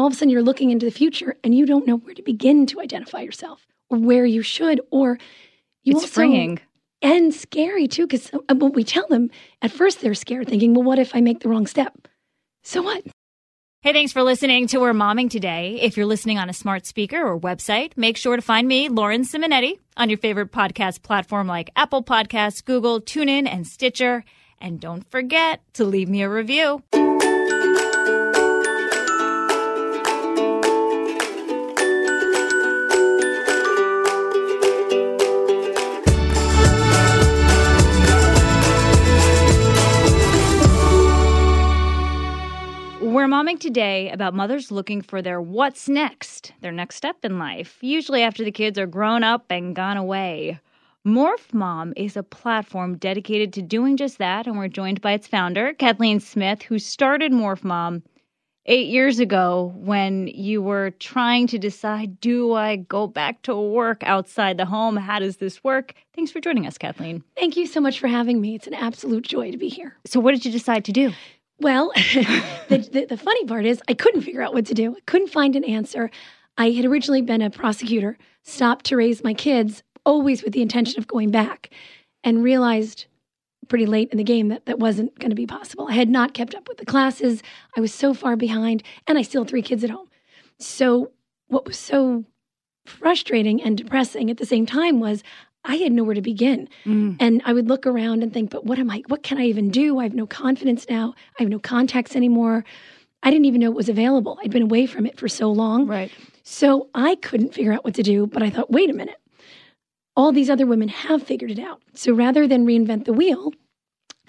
all of a sudden you're looking into the future and you don't know where to begin to identify yourself or where you should or you it's also, freeing and scary too because uh, what we tell them at first they're scared thinking well what if i make the wrong step so what Hey, thanks for listening to We're Momming today. If you're listening on a smart speaker or website, make sure to find me, Lauren Simonetti, on your favorite podcast platform like Apple Podcasts, Google, TuneIn, and Stitcher. And don't forget to leave me a review. We're momming today about mothers looking for their what's next, their next step in life, usually after the kids are grown up and gone away. Morph Mom is a platform dedicated to doing just that, and we're joined by its founder, Kathleen Smith, who started Morph Mom eight years ago when you were trying to decide do I go back to work outside the home? How does this work? Thanks for joining us, Kathleen. thank you so much for having me it's an absolute joy to be here So, what did you decide to do? Well, the, the, the funny part is I couldn't figure out what to do. I couldn't find an answer. I had originally been a prosecutor, stopped to raise my kids, always with the intention of going back, and realized pretty late in the game that that wasn't going to be possible. I had not kept up with the classes. I was so far behind, and I still had three kids at home. So, what was so frustrating and depressing at the same time was I had nowhere to begin. Mm. And I would look around and think, but what am I, what can I even do? I have no confidence now. I have no contacts anymore. I didn't even know it was available. I'd been away from it for so long. Right. So I couldn't figure out what to do, but I thought, wait a minute. All these other women have figured it out. So rather than reinvent the wheel,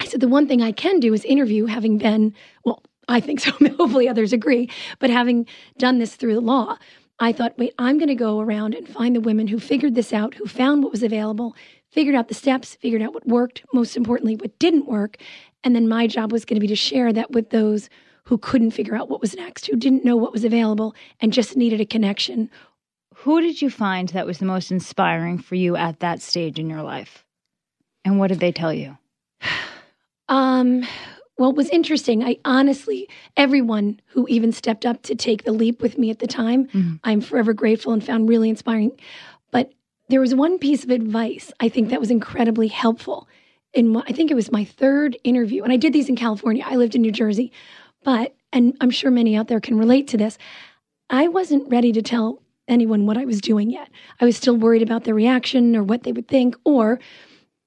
I said, the one thing I can do is interview, having been, well, I think so. Hopefully others agree. But having done this through the law, I thought, wait, I'm going to go around and find the women who figured this out, who found what was available, figured out the steps, figured out what worked, most importantly, what didn't work. And then my job was going to be to share that with those who couldn't figure out what was next, who didn't know what was available and just needed a connection. Who did you find that was the most inspiring for you at that stage in your life? And what did they tell you? Um, well, it was interesting. I honestly, everyone who even stepped up to take the leap with me at the time, Mhm. I'm forever grateful and found really inspiring. But there was one piece of advice I think that was incredibly helpful. In I think it was my third interview, and I did these in California. I lived in New Jersey, but and I'm sure many out there can relate to this. I wasn't ready to tell anyone what I was doing yet. I was still worried about their reaction or what they would think, or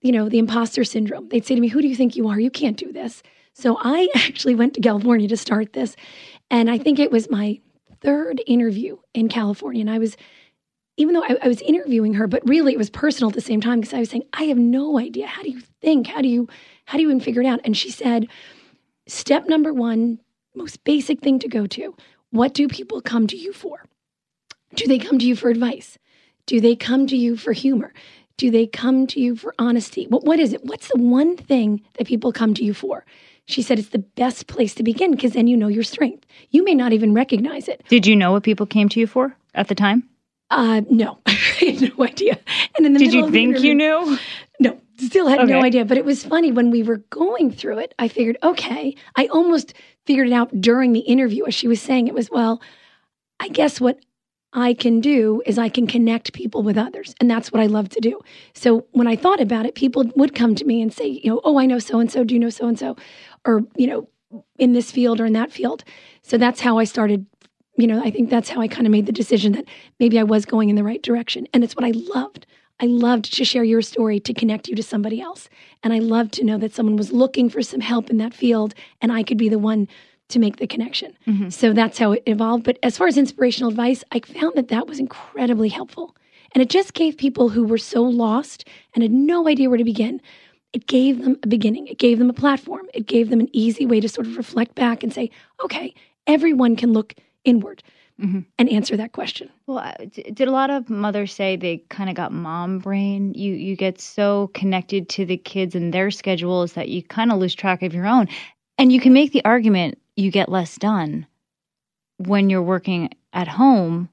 you know, the imposter syndrome. They'd say to me, Who do you think you are? You can't do this. So I actually went to California to start this. And I think it was my third interview in California. And I was, even though I, I was interviewing her, but really it was personal at the same time because I was saying, I have no idea. How do you think? How do you, how do you even figure it out? And she said, Step number one, most basic thing to go to. What do people come to you for? Do they come to you for advice? Do they come to you for humor? Do they come to you for honesty? What, what is it? What's the one thing that people come to you for? She said it's the best place to begin because then you know your strength. You may not even recognize it. Did you know what people came to you for at the time? Uh, no, I had no idea. And in the Did you think you knew? No, still had no idea. But it was funny when we were going through it. I figured, okay, I almost figured it out during the interview as she was saying it was, well, I guess what I can do is I can connect people with others. And that's what I love to do. So when I thought about it, people would come to me and say, you know, oh, I know so and so. Do you know so and so? Or, you know, in this field or in that field. So that's how I started. You know, I think that's how I kind of made the decision that maybe I was going in the right direction. And it's what I loved. I loved to share your story to connect you to somebody else. And I loved to know that someone was looking for some help in that field and I could be the one to make the connection. Mhm. So that's how it evolved. But as far as inspirational advice, I found that that was incredibly helpful. And it just gave people who were so lost and had no idea where to begin, it gave them a beginning. It gave them a platform. It gave them an easy way to sort of reflect back and say, okay, everyone can look inward Mhm. and answer that question. Well, uh, did a lot of mothers say they kind of got mom brain? You you get so connected to the kids and their schedules that you kind of lose track of your own. And you can make the argument you get less done when you're working at home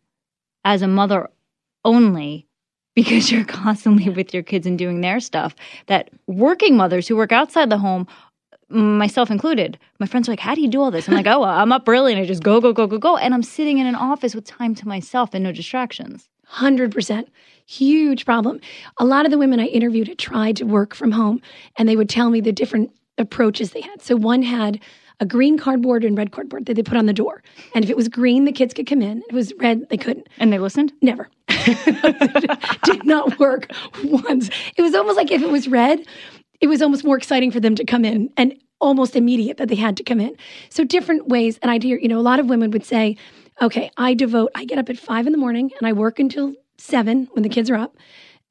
as a mother only because you're constantly with your kids and doing their stuff. That working mothers who work outside the home myself included. My friends are like, "How do you do all this?" I'm like, "Oh, well, I'm up early and I just go, go, go, go, go," and I'm sitting in an office with time to myself and no distractions. 100%. Huge problem. A lot of the women I interviewed had tried to work from home and they would tell me the different approaches they had. So one had a green cardboard and red cardboard that they put on the door. And if it was green, the kids could come in. If it was red, they couldn't. And they listened? Never. Did not work once. It was almost like if it was red, it was almost more exciting for them to come in and almost immediate that they had to come in. So different ways. And I'd hear, you know, a lot of women would say, okay, I devote, I get up at five in the morning and I work until seven when the kids are up.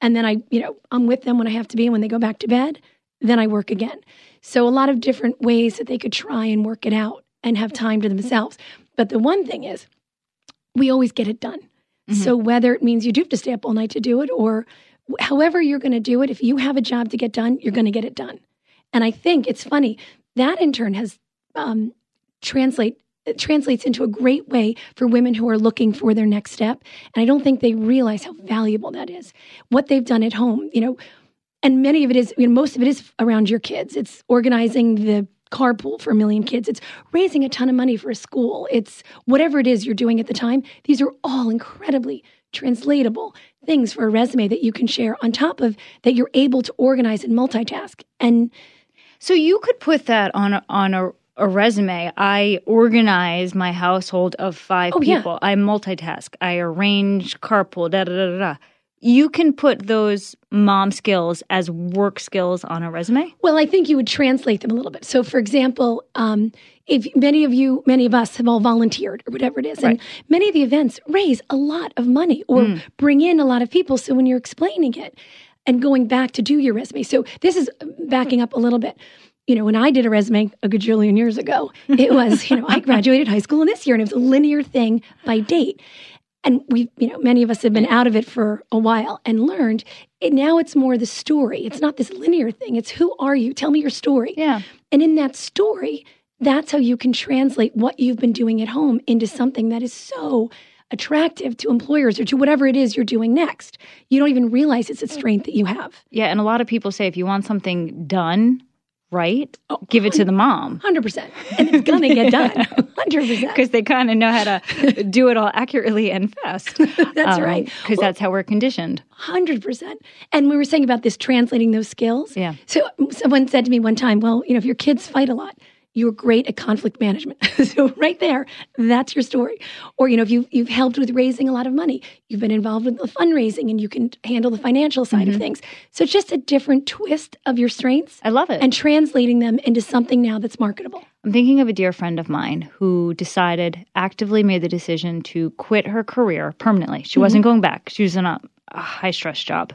And then I, you know, I'm with them when I have to be. And when they go back to bed, then I work again. So a lot of different ways that they could try and work it out and have time to themselves. But the one thing is, we always get it done. Mm-hmm. So whether it means you do have to stay up all night to do it or however you're going to do it, if you have a job to get done, you're going to get it done. And I think it's funny that in turn has um, translate it translates into a great way for women who are looking for their next step. And I don't think they realize how valuable that is. What they've done at home, you know, and many of it is, you know, most of it is around your kids. It's organizing the carpool for a million kids. It's raising a ton of money for a school. It's whatever it is you're doing at the time. These are all incredibly translatable things for a resume that you can share on top of that you're able to organize and multitask. And so you could put that on a, on a a resume. I organize my household of five oh, people. Yeah. I multitask. I arrange carpool. Da da da da. You can put those mom skills as work skills on a resume. Well, I think you would translate them a little bit. So, for example, um, if many of you, many of us have all volunteered or whatever it is, right. and many of the events raise a lot of money or mm. bring in a lot of people. So when you're explaining it and going back to do your resume, so this is backing up a little bit you know, when I did a resume a gajillion years ago, it was, you know, I graduated high school in this year and it was a linear thing by date. And we, you know, many of us have been out of it for a while and learned it, now it's more the story. It's not this linear thing. It's who are you? Tell me your story. Yeah. And in that story, that's how you can translate what you've been doing at home into something that is so attractive to employers or to whatever it is you're doing next. You don't even realize it's a mm. strength that you have. Yeah. And a lot of people say if you want something done, right? Oh, give it to the mom. 100%. And it's going to get done. 100%. Because they kind of know how to do it all accurately and fast. that's um, right. Because well, that's how we're conditioned. 100%. And we were saying about this translating those skills. Yeah. So someone said to me one time, well, you know, if your kids fight a lot, you're great at conflict management. so right there, that's your story. Or you know, if you you've helped with raising a lot of money, you've been involved with the fundraising and you can handle the financial side mm-hmm. of things. So it's just a different twist of your strengths. I love it. And translating them into something now that's marketable. I'm thinking of a dear friend of mine who decided actively made the decision to quit her career permanently. She mm-hmm. wasn't going back. She was in a, a high stress job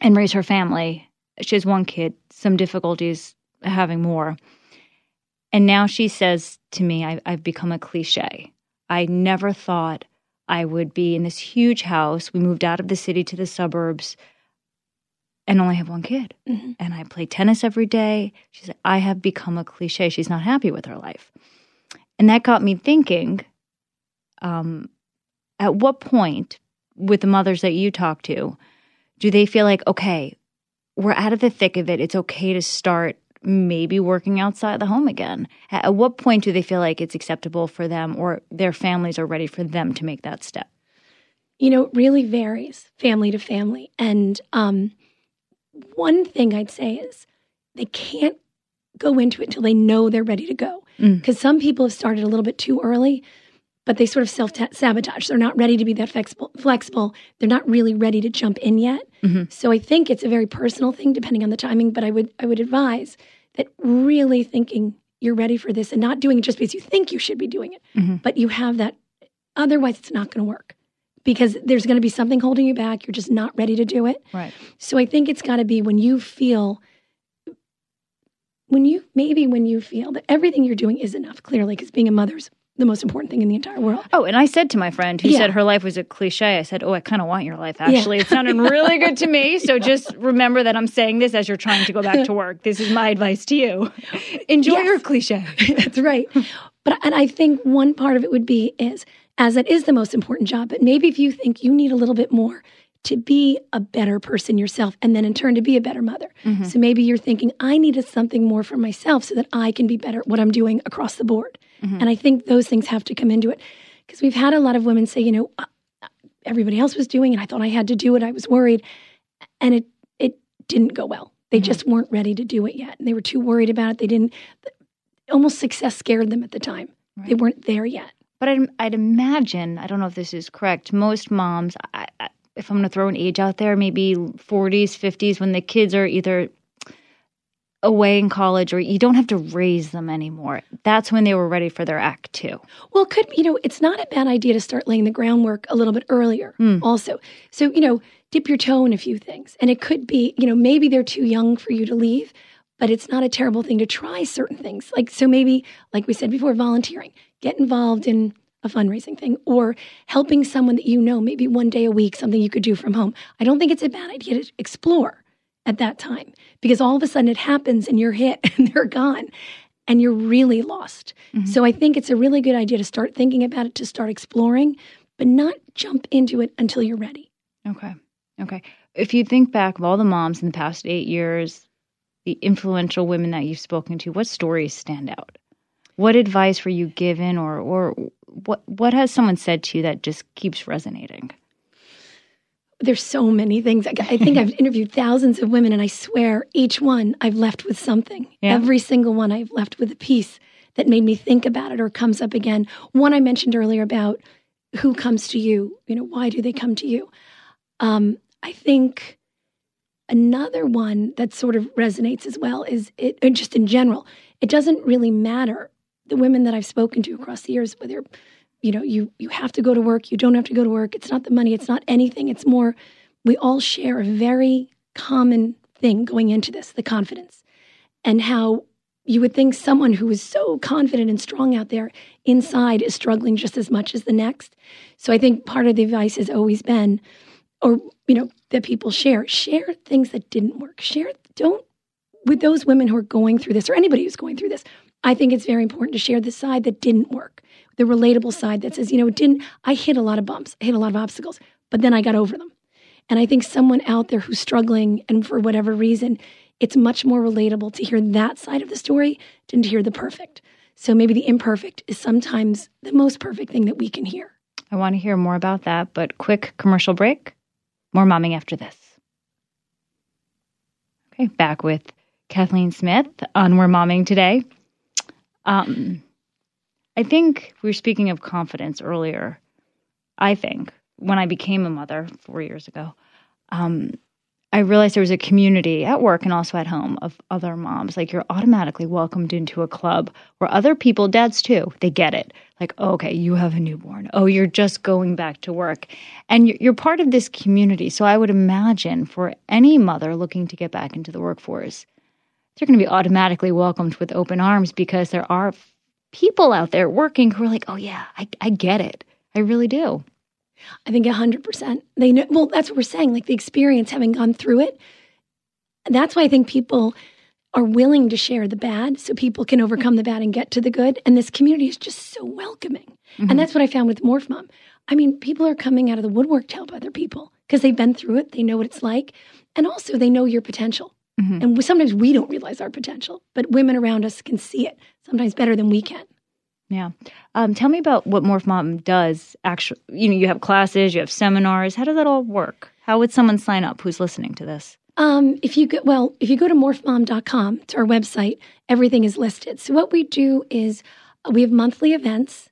and raise her family. She has one kid, some difficulties having more and now she says to me, I, I've become a cliche. I never thought I would be in this huge house. We moved out of the city to the suburbs and only have one kid. Mm-hmm. And I play tennis every day. She said, I have become a cliche. She's not happy with her life. And that got me thinking um, at what point, with the mothers that you talk to, do they feel like, okay, we're out of the thick of it. It's okay to start maybe working outside the home again? At what point do they feel like it's acceptable for them or their families are ready for them to make that step? You know, it really varies family to family. And um, one thing I'd say is they can't go into it until they know they're ready to go. Because mm. some people have started a little bit too early, but they sort of self sabotage. They're not ready to be that flexible. flexible. They're not really ready to jump in yet. Mm-hmm. So I think it's a very personal thing, depending on the timing. But I would I would advise that really thinking you're ready for this and not doing it just because you think you should be doing it, mm-hmm. but you have that. Otherwise, it's not going to work because there's going to be something holding you back. You're just not ready to do it. Right. So I think it's got to be when you feel when you maybe when you feel that everything you're doing is enough clearly because being a mother's the most important thing in the entire world. Oh, and I said to my friend who yeah. said her life was a cliche, I said, Oh, I kind of want your life, actually. Yeah. it sounded really good to me. So just remember that I'm saying this as you're trying to go back to work. This is my advice to you. Enjoy yes. your cliche. That's right. But and I think one part of it would be is as it is the most important job, but maybe if you think you need a little bit more to be a better person yourself and then in turn to be a better mother. Mhm. So maybe you're thinking, I needed something more for myself so that I can be better at what I'm doing across the board. Mhm. And I think those things have to come into it. Because we've had a lot of women say, you know, "Uh, everybody else was doing it. I thought I had to do it. I was worried. And it, it didn't go well. They Mhm. just weren't ready to do it yet. And they were too worried about it. They didn't, almost success scared them at the time. They weren't there yet. But I'd, I'd imagine, I don't know if this is correct, most moms, I, I, if I'm going to throw an age out there, maybe 40s, 50s, when the kids are either away in college or you don't have to raise them anymore. That's when they were ready for their act two. Well, it could you know, it's not a bad idea to start laying the groundwork a little bit earlier Mm. also. So, you know, dip your toe in a few things. And it could be, you know, maybe they're too young for you to leave, but it's not a terrible thing to try certain things. Like so maybe like we said before volunteering, get involved in a fundraising thing or helping someone that you know maybe one day a week something you could do from home. I don't think it's a bad idea to explore at that time because all of a sudden it happens and you're hit and they're gone and you're really lost. Mhm. So I think it's a really good idea to start thinking about it, to start exploring, but not jump into it until you're ready. Okay. Okay. If you think back of all the moms in the past eight years, the influential women that you've spoken to, what stories stand out? What advice were you given or or what what has someone said to you that just keeps resonating? There's so many things. I I think I've interviewed thousands of women, and I swear each one I've left with something. Yeah. Every single one I've left with a piece that made me think about it or comes up again. One I mentioned earlier about who comes to you, you know, why do they come to you? Um, I think another one that sort of resonates as well is it, just in general, it doesn't really matter. The women that I've spoken to across the years, whether you know you you have to go to work, you don't have to go to work. It's not the money, it's not anything. It's more we all share a very common thing going into this, the confidence, and how you would think someone who is so confident and strong out there inside is struggling just as much as the next. So I think part of the advice has always been, or you know, that people share, share things that didn't work. Share, don't with those women who are going through this or anybody who's going through this. I think it's very important to share the side that didn't work, the relatable side that says, you know, it didn't. I hit a lot of bumps, I hit a lot of obstacles, but then I got over them. And I think someone out there who's struggling and for whatever reason, it's much more relatable to hear that side of the story than to hear the perfect. So maybe the imperfect is sometimes the most perfect thing that we can hear. I want to hear more about that, but quick commercial break. More momming after this. Okay, back with Kathleen Smith on We're Momming today. Um, I think we were speaking of confidence earlier. I think when I became a mother four years ago, um, I realized there was a community at work and also at home of other moms. Like you're automatically welcomed into a club where other people, dads too, they get it. Like, oh, okay, you have a newborn. Oh, you're just going back to work. And you're, you're part of this community. So I would imagine for any mother looking to get back into the workforce, they're going to be automatically welcomed with open arms because there are people out there working who are like, oh, yeah, I, I get it. I really do. I think 100%. They know, well, that's what we're saying, like the experience having gone through it. That's why I think people are willing to share the bad so people can overcome the bad and get to the good. And this community is just so welcoming. Mhm. And that's what I found with Morph Mom. I mean, people are coming out of the woodwork to help other people because they've been through it, they know what it's like, and also they know your potential. Mhm. And sometimes we don't realize our potential, but women around us can see it sometimes better than we can. Yeah. Um, tell me about what Morph Mom does. Actually, you know, you have classes, you have seminars. How does that all work? How would someone sign up who's listening to this? Um, if you go, well, if you go to morphmom.com to our website, everything is listed. So what we do is uh, we have monthly events,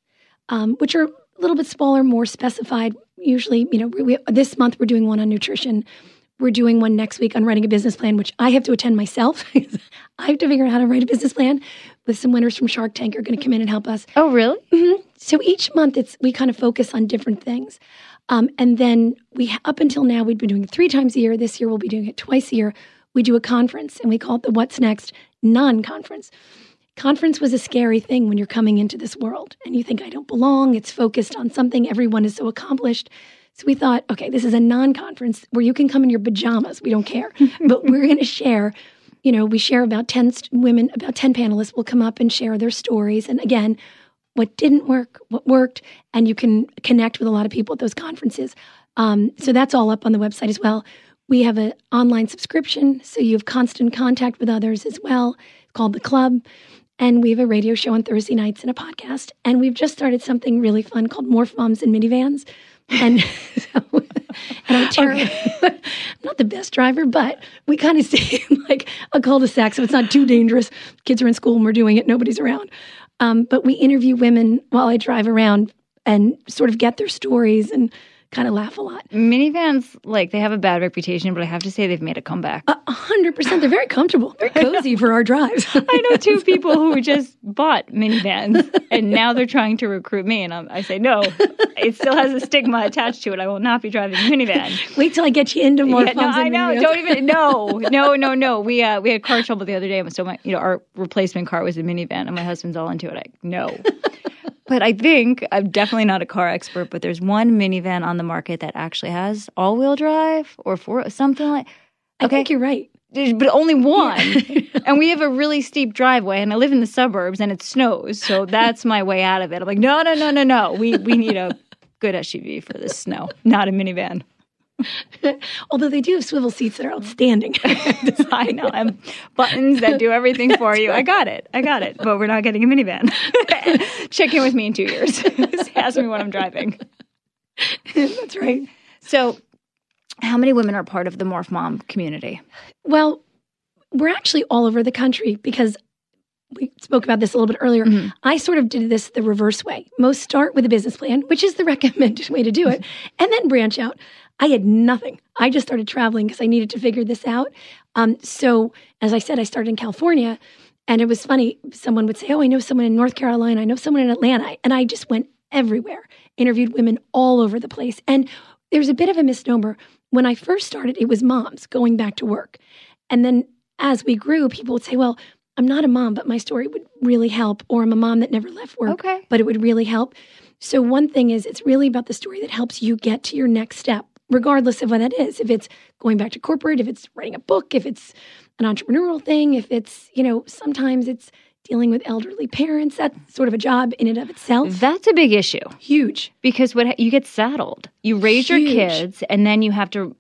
um, which are a little bit smaller, more specified. Usually, you know, we, we, this month we're doing one on nutrition. We're doing one next week on writing a business plan, which I have to attend myself. I have to figure out how to write a business plan. With some winners from Shark Tank are going to come in and help us. Oh, really? Mhm. So each month, it's we kind of focus on different things, um, and then we up until now we've been doing it three times a year. This year we'll be doing it twice a year. We do a conference, and we call it the What's Next non-conference. Conference was a scary thing when you're coming into this world and you think I don't belong. It's focused on something. Everyone is so accomplished. So we thought, okay, this is a non-conference where you can come in your pajamas. We don't care, but we're going to share you know, we share about 10 st- women, about 10 panelists will come up and share their stories. And again, what didn't work, what worked, and you can connect with a lot of people at those conferences. Um, so that's all up on the website as well. We have an online subscription, so you have constant contact with others as well, called The Club. And we have a radio show on Thursday nights and a podcast. And we've just started something really fun called Morph Moms and Minivans. And, so, and I'm terrible. Okay. I'm not the best driver, but we kind of stay in like a cul-de-sac, so it's not too dangerous. Kids are in school and we're doing it. Nobody's around. Um, but we interview women while I drive around and sort of get their stories and kind of laugh a lot. Minivans, like they have a bad reputation, but I have to say they've made a comeback. A hundred percent. They're very comfortable, very cozy for our drives. I know two people who just bought minivans, and now they're trying to recruit me, and I'm, i say no. It still has a stigma attached to it. I will not be driving a minivan. Wait till I get you into more. Yeah, no, I know. Minivans. Don't even. No, no, no, no. We uh, we had car trouble the other day, and so my you know our replacement car was a minivan, and my husband's all into it. I no. But I think I'm definitely not a car expert, but there's one minivan on the market that actually has all wheel drive or for something like. Okay. I think you're right. But only one. Yeah. and we have a really steep driveway, and I live in the suburbs, and it snows. So that's my way out of it. I'm like, no, no, no, no, no. We, we need a good SUV for this snow, not a minivan. Although they do have swivel seats that are outstanding. I know. Buttons that do everything for you. I got it. I got it. But we're not getting a minivan. Check in with me in two years. Ask me what I'm driving. That's right. So, how many women are part of the Morph Mom community? Well, we're actually all over the country because we spoke about this a little bit earlier. Mm-hmm. I sort of did this the reverse way. Most start with a business plan, which is the recommended way to do it, and then branch out. I had nothing. I just started traveling because I needed to figure this out. Um, so, as I said, I started in California, and it was funny. Someone would say, "Oh, I know someone in North Carolina. I know someone in Atlanta," and I just went everywhere. Interviewed women all over the place, and there's a bit of a misnomer. When I first started, it was moms going back to work, and then as we grew, people would say, "Well." I'm not a mom, but my story would really help. Or I'm a mom that never left work, okay. but it would really help. So, one thing is, it's really about the story that helps you get to your next step regardless of what that is. If it's going back to corporate, if it's writing a book, if it's an entrepreneurial thing, if it's, you know, sometimes it's dealing with elderly parents. That's sort of a job in and of itself. That's a big issue. Huge. Because what you get saddled. You raise Huge. your kids and then you have to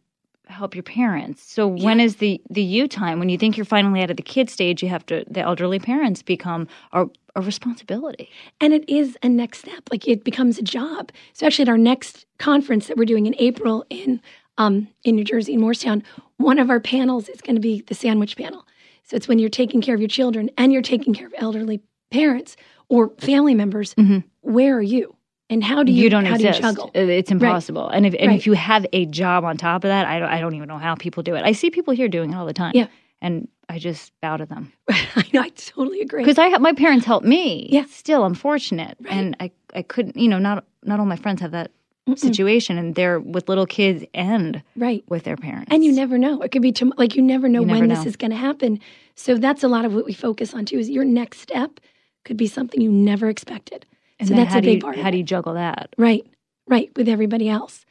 help your parents. So yeah. when is the the you time when you think you're finally out of the kid stage, you have to the elderly parents become a, a responsibility. And it is a next step. Like it becomes a job. So actually at our next conference that we're doing in April in um, in New Jersey in Morristown, one of our panels is going to be the sandwich panel. So it's when you're taking care of your children and you're taking care of elderly parents or family members. Mm-hmm. Where are you? And how do you, you don't how exist. do you juggle? It's impossible. Right. And if and right. if you have a job on top of that, I don't I don't even know how people do it. I see people here doing it all the time. Yeah. And I just bow to them. I know, I totally agree. Because I have, my parents helped me. Yeah. Still, I'm fortunate, right. and I I couldn't. You know, not not all my friends have that Mm-mm. situation, and they're with little kids and right with their parents. And you never know. It could be too, like you never know you when never this is going to happen. So that's a lot of what we focus on too. Is your next step could be something you never expected. And so that's a big you, part. How do you juggle that? Right, right, with everybody else.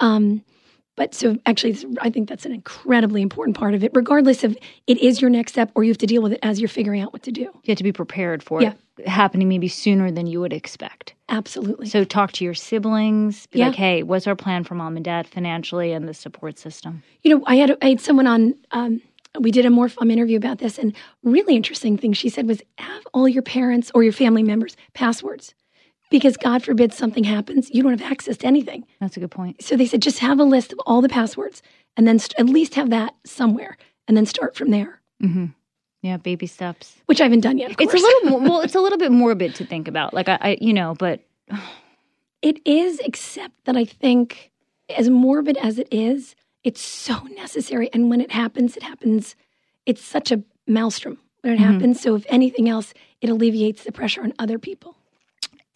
Um, but so actually, I think that's an incredibly important part of it, regardless of it is your next step or you have to deal with it as you're figuring out what to do. You have to be prepared for yeah. it happening maybe sooner than you would expect. Absolutely. So talk to your siblings. Be yeah. like, hey, what's our plan for mom and dad financially and the support system? You know, I had I had someone on. Um, we did a more fun interview about this, and really interesting thing she said was have all your parents or your family members passwords because God forbid something happens, you don't have access to anything. That's a good point. So they said just have a list of all the passwords and then st- at least have that somewhere and then start from there. Mm-hmm. Yeah, baby steps. Which I haven't done yet. It's a little well, it's a little bit morbid to think about. Like I, I you know, but it is. Except that I think, as morbid as it is, it's so necessary. And when it happens, it happens. It's such a maelstrom when it mm-hmm. happens. So if anything else, it alleviates the pressure on other people.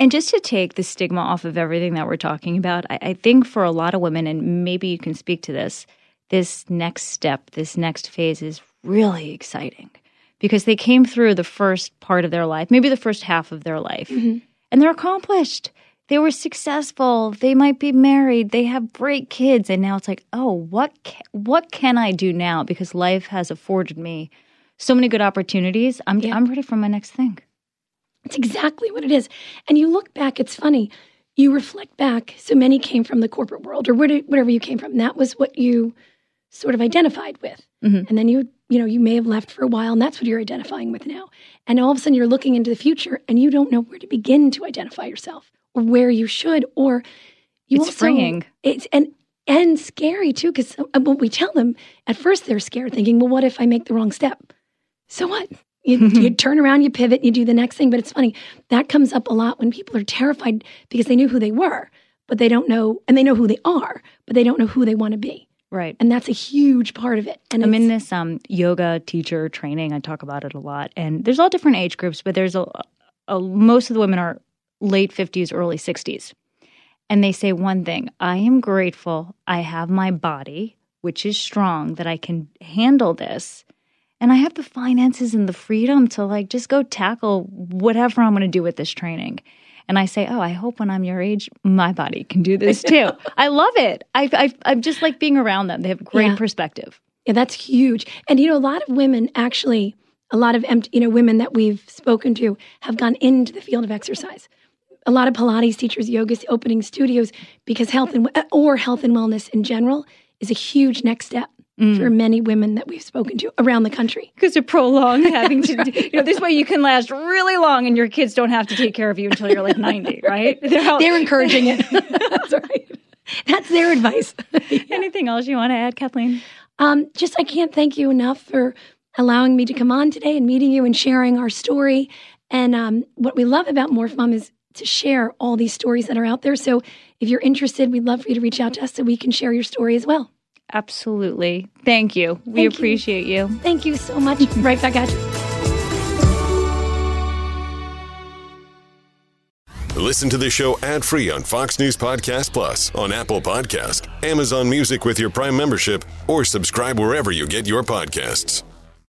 And just to take the stigma off of everything that we're talking about, I, I, think for a lot of women, and maybe you can speak to this, this next step, this next phase is really exciting because they came through the first part of their life, maybe the first half of their life, mm-hmm. and they're accomplished. They were successful. They might be married. They have great kids, and now it's like, oh, what ca- what can I do now? Because life has afforded me so many good opportunities. I'm yeah. I'm ready for my next thing. It's exactly what it is. And you look back, it's funny. You reflect back. So many came from the corporate world or whatever you came from. And that was what you sort of identified with. Mm-hmm. And then you, you know, you may have left for a while and that's what you're identifying with now. And all of a sudden you're looking into the future and you don't know where to begin to identify yourself or where you should or you it's also, freeing. It's and and scary too because uh, what we tell them at first they're scared thinking, well, what if I make the wrong step? So what? You, you, turn around, you pivot, you do the next thing. But it's funny that comes up a lot when people are terrified because they knew who they were, but they don't know, and they know who they are, but they don't know who they want to be. Right. And that's a huge part of it. And I'm in this um, yoga teacher training. I talk about it a lot. And there's all different age groups, but there's a, a most of the women are late 50s, early 60s. And they say one thing I am grateful I have my body, which is strong, that I can handle this. And I have the finances and the freedom to like just go tackle whatever I'm going to do with this training. And I say, oh, I hope when I'm your age, my body can do this too. I love it. I, I, I just like being around them. They have great yeah. perspective. Yeah, that's huge. And you know, a lot of women actually, a lot of you know women that we've spoken to have gone into the field of exercise. A lot of Pilates teachers, yoga opening studios because health and or health and wellness in general is a huge next step mm. for many women that we've spoken to around the country. Because to prolong having to, right. you know, this way you can last really long and your kids don't have to take care of you until you're like 90, right? They're, They're encouraging it. That's right. That's their advice. yeah. Anything else you want to add, Kathleen? Um, just, I can't thank you enough for allowing me to come on today and meeting you and sharing our story. And um, what we love about Morph Mom is to share all these stories that are out there. So if you're interested, we'd love for you to reach out to us so we can share your story as well. Absolutely. Thank you. We Thank appreciate you. you. Thank you so much. right back at you. Listen to the show ad free on Fox News Podcast Plus, on Apple Podcast, Amazon Music with your Prime membership, or subscribe wherever you get your podcasts.